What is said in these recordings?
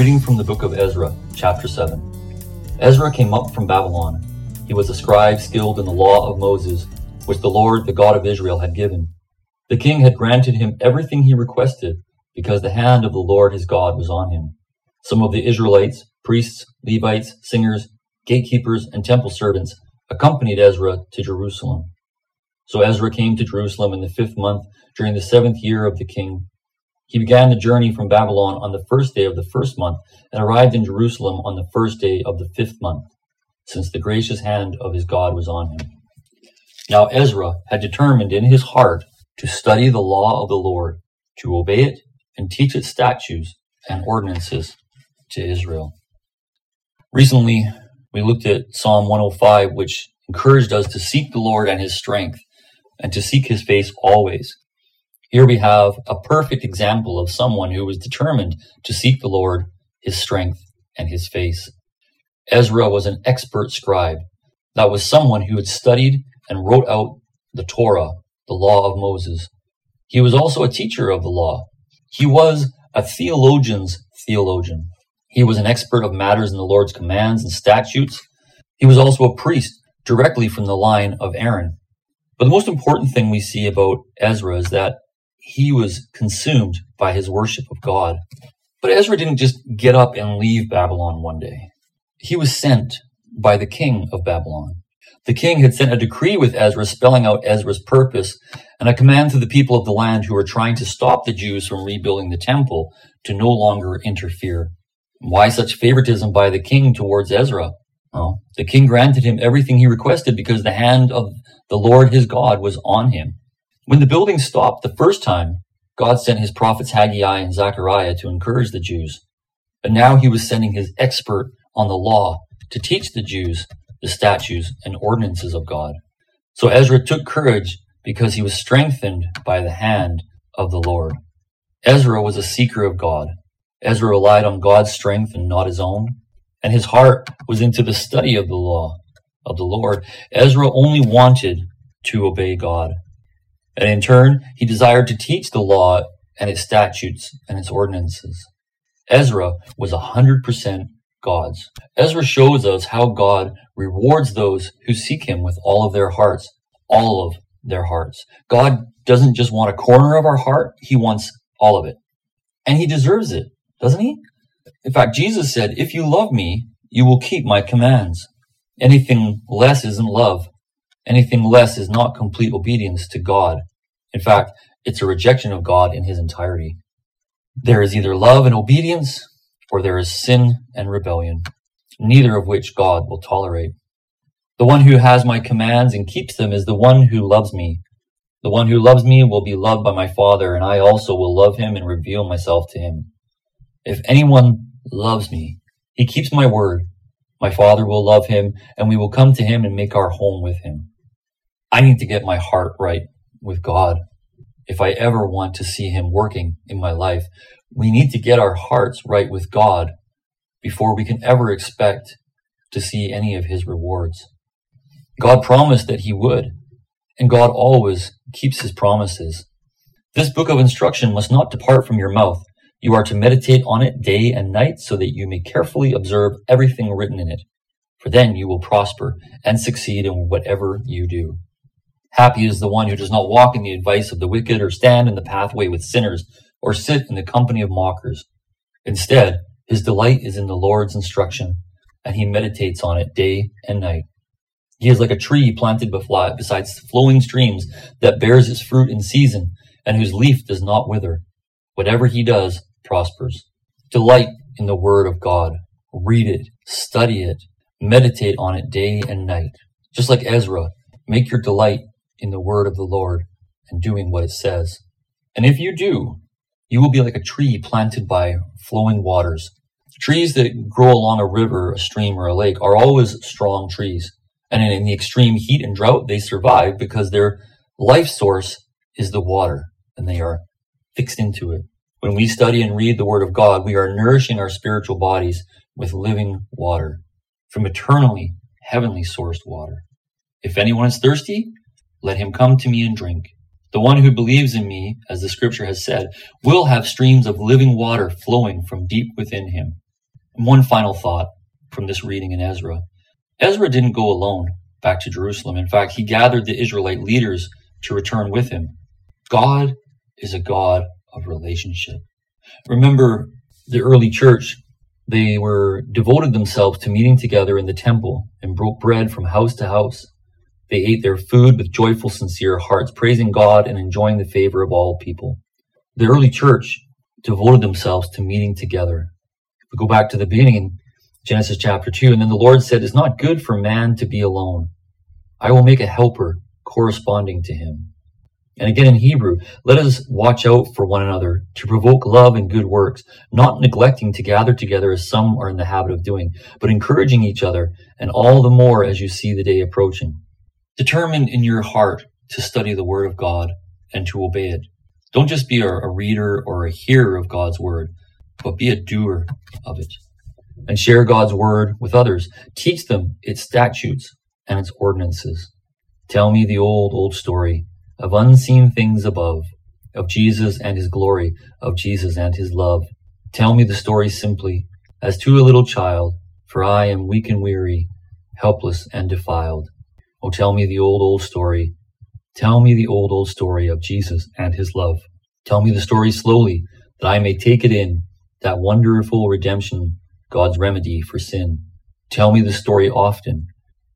reading from the book of Ezra, chapter 7. Ezra came up from Babylon. He was a scribe skilled in the law of Moses, which the Lord, the God of Israel, had given. The king had granted him everything he requested, because the hand of the Lord his God was on him. Some of the Israelites, priests, Levites, singers, gatekeepers, and temple servants accompanied Ezra to Jerusalem. So Ezra came to Jerusalem in the fifth month during the seventh year of the king. He began the journey from Babylon on the first day of the first month and arrived in Jerusalem on the first day of the fifth month, since the gracious hand of his God was on him. Now Ezra had determined in his heart to study the law of the Lord, to obey it, and teach its statutes and ordinances to Israel. Recently, we looked at Psalm 105, which encouraged us to seek the Lord and his strength and to seek his face always. Here we have a perfect example of someone who was determined to seek the Lord, his strength, and his face. Ezra was an expert scribe. That was someone who had studied and wrote out the Torah, the law of Moses. He was also a teacher of the law. He was a theologian's theologian. He was an expert of matters in the Lord's commands and statutes. He was also a priest directly from the line of Aaron. But the most important thing we see about Ezra is that he was consumed by his worship of God. But Ezra didn't just get up and leave Babylon one day. He was sent by the king of Babylon. The king had sent a decree with Ezra spelling out Ezra's purpose and a command to the people of the land who were trying to stop the Jews from rebuilding the temple to no longer interfere. Why such favoritism by the king towards Ezra? Well, the king granted him everything he requested because the hand of the Lord his God was on him. When the building stopped the first time, God sent his prophets Haggai and Zechariah to encourage the Jews. But now he was sending his expert on the law to teach the Jews the statutes and ordinances of God. So Ezra took courage because he was strengthened by the hand of the Lord. Ezra was a seeker of God. Ezra relied on God's strength and not his own and his heart was into the study of the law of the Lord. Ezra only wanted to obey God. And in turn, he desired to teach the law and its statutes and its ordinances. Ezra was a hundred percent God's. Ezra shows us how God rewards those who seek him with all of their hearts, all of their hearts. God doesn't just want a corner of our heart, he wants all of it. And he deserves it, doesn't he? In fact, Jesus said, If you love me, you will keep my commands. Anything less isn't love. Anything less is not complete obedience to God. In fact, it's a rejection of God in his entirety. There is either love and obedience, or there is sin and rebellion, neither of which God will tolerate. The one who has my commands and keeps them is the one who loves me. The one who loves me will be loved by my Father, and I also will love him and reveal myself to him. If anyone loves me, he keeps my word. My Father will love him, and we will come to him and make our home with him. I need to get my heart right with God. If I ever want to see him working in my life, we need to get our hearts right with God before we can ever expect to see any of his rewards. God promised that he would, and God always keeps his promises. This book of instruction must not depart from your mouth you are to meditate on it day and night so that you may carefully observe everything written in it. For then you will prosper and succeed in whatever you do. Happy is the one who does not walk in the advice of the wicked or stand in the pathway with sinners or sit in the company of mockers. Instead, his delight is in the Lord's instruction and he meditates on it day and night. He is like a tree planted beside flowing streams that bears its fruit in season and whose leaf does not wither. Whatever he does prospers. Delight in the Word of God. Read it, study it, meditate on it day and night. Just like Ezra, make your delight in the Word of the Lord and doing what it says. And if you do, you will be like a tree planted by flowing waters. Trees that grow along a river, a stream, or a lake are always strong trees. And in the extreme heat and drought, they survive because their life source is the water and they are fixed into it. When we study and read the Word of God, we are nourishing our spiritual bodies with living water from eternally heavenly sourced water. If anyone is thirsty, let him come to me and drink. The one who believes in me, as the scripture has said, will have streams of living water flowing from deep within him. One final thought from this reading in Ezra. Ezra didn't go alone back to Jerusalem. In fact, he gathered the Israelite leaders to return with him. God is a God of relationship. Remember the early church, they were devoted themselves to meeting together in the temple and broke bread from house to house. They ate their food with joyful, sincere hearts, praising God and enjoying the favor of all people. The early church devoted themselves to meeting together. If we go back to the beginning, Genesis chapter 2, and then the Lord said, It's not good for man to be alone. I will make a helper corresponding to him. And again in Hebrew, let us watch out for one another to provoke love and good works, not neglecting to gather together as some are in the habit of doing, but encouraging each other, and all the more as you see the day approaching. Determine in your heart to study the Word of God and to obey it. Don't just be a, a reader or a hearer of God's Word, but be a doer of it. And share God's Word with others. Teach them its statutes and its ordinances. Tell me the old, old story of unseen things above, of Jesus and his glory, of Jesus and his love. Tell me the story simply, as to a little child, for I am weak and weary, helpless and defiled. Oh, tell me the old, old story. Tell me the old, old story of Jesus and his love. Tell me the story slowly, that I may take it in, that wonderful redemption, God's remedy for sin. Tell me the story often,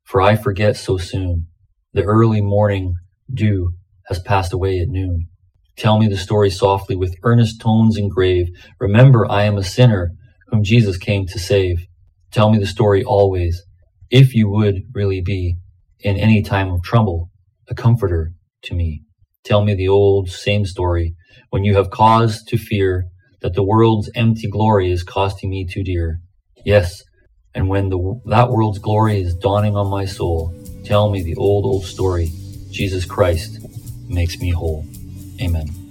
for I forget so soon. The early morning dew has passed away at noon. Tell me the story softly with earnest tones and grave. Remember, I am a sinner whom Jesus came to save. Tell me the story always, if you would really be, in any time of trouble, a comforter to me. Tell me the old same story when you have cause to fear that the world's empty glory is costing me too dear. Yes, and when the, that world's glory is dawning on my soul, tell me the old, old story. Jesus Christ makes me whole. Amen.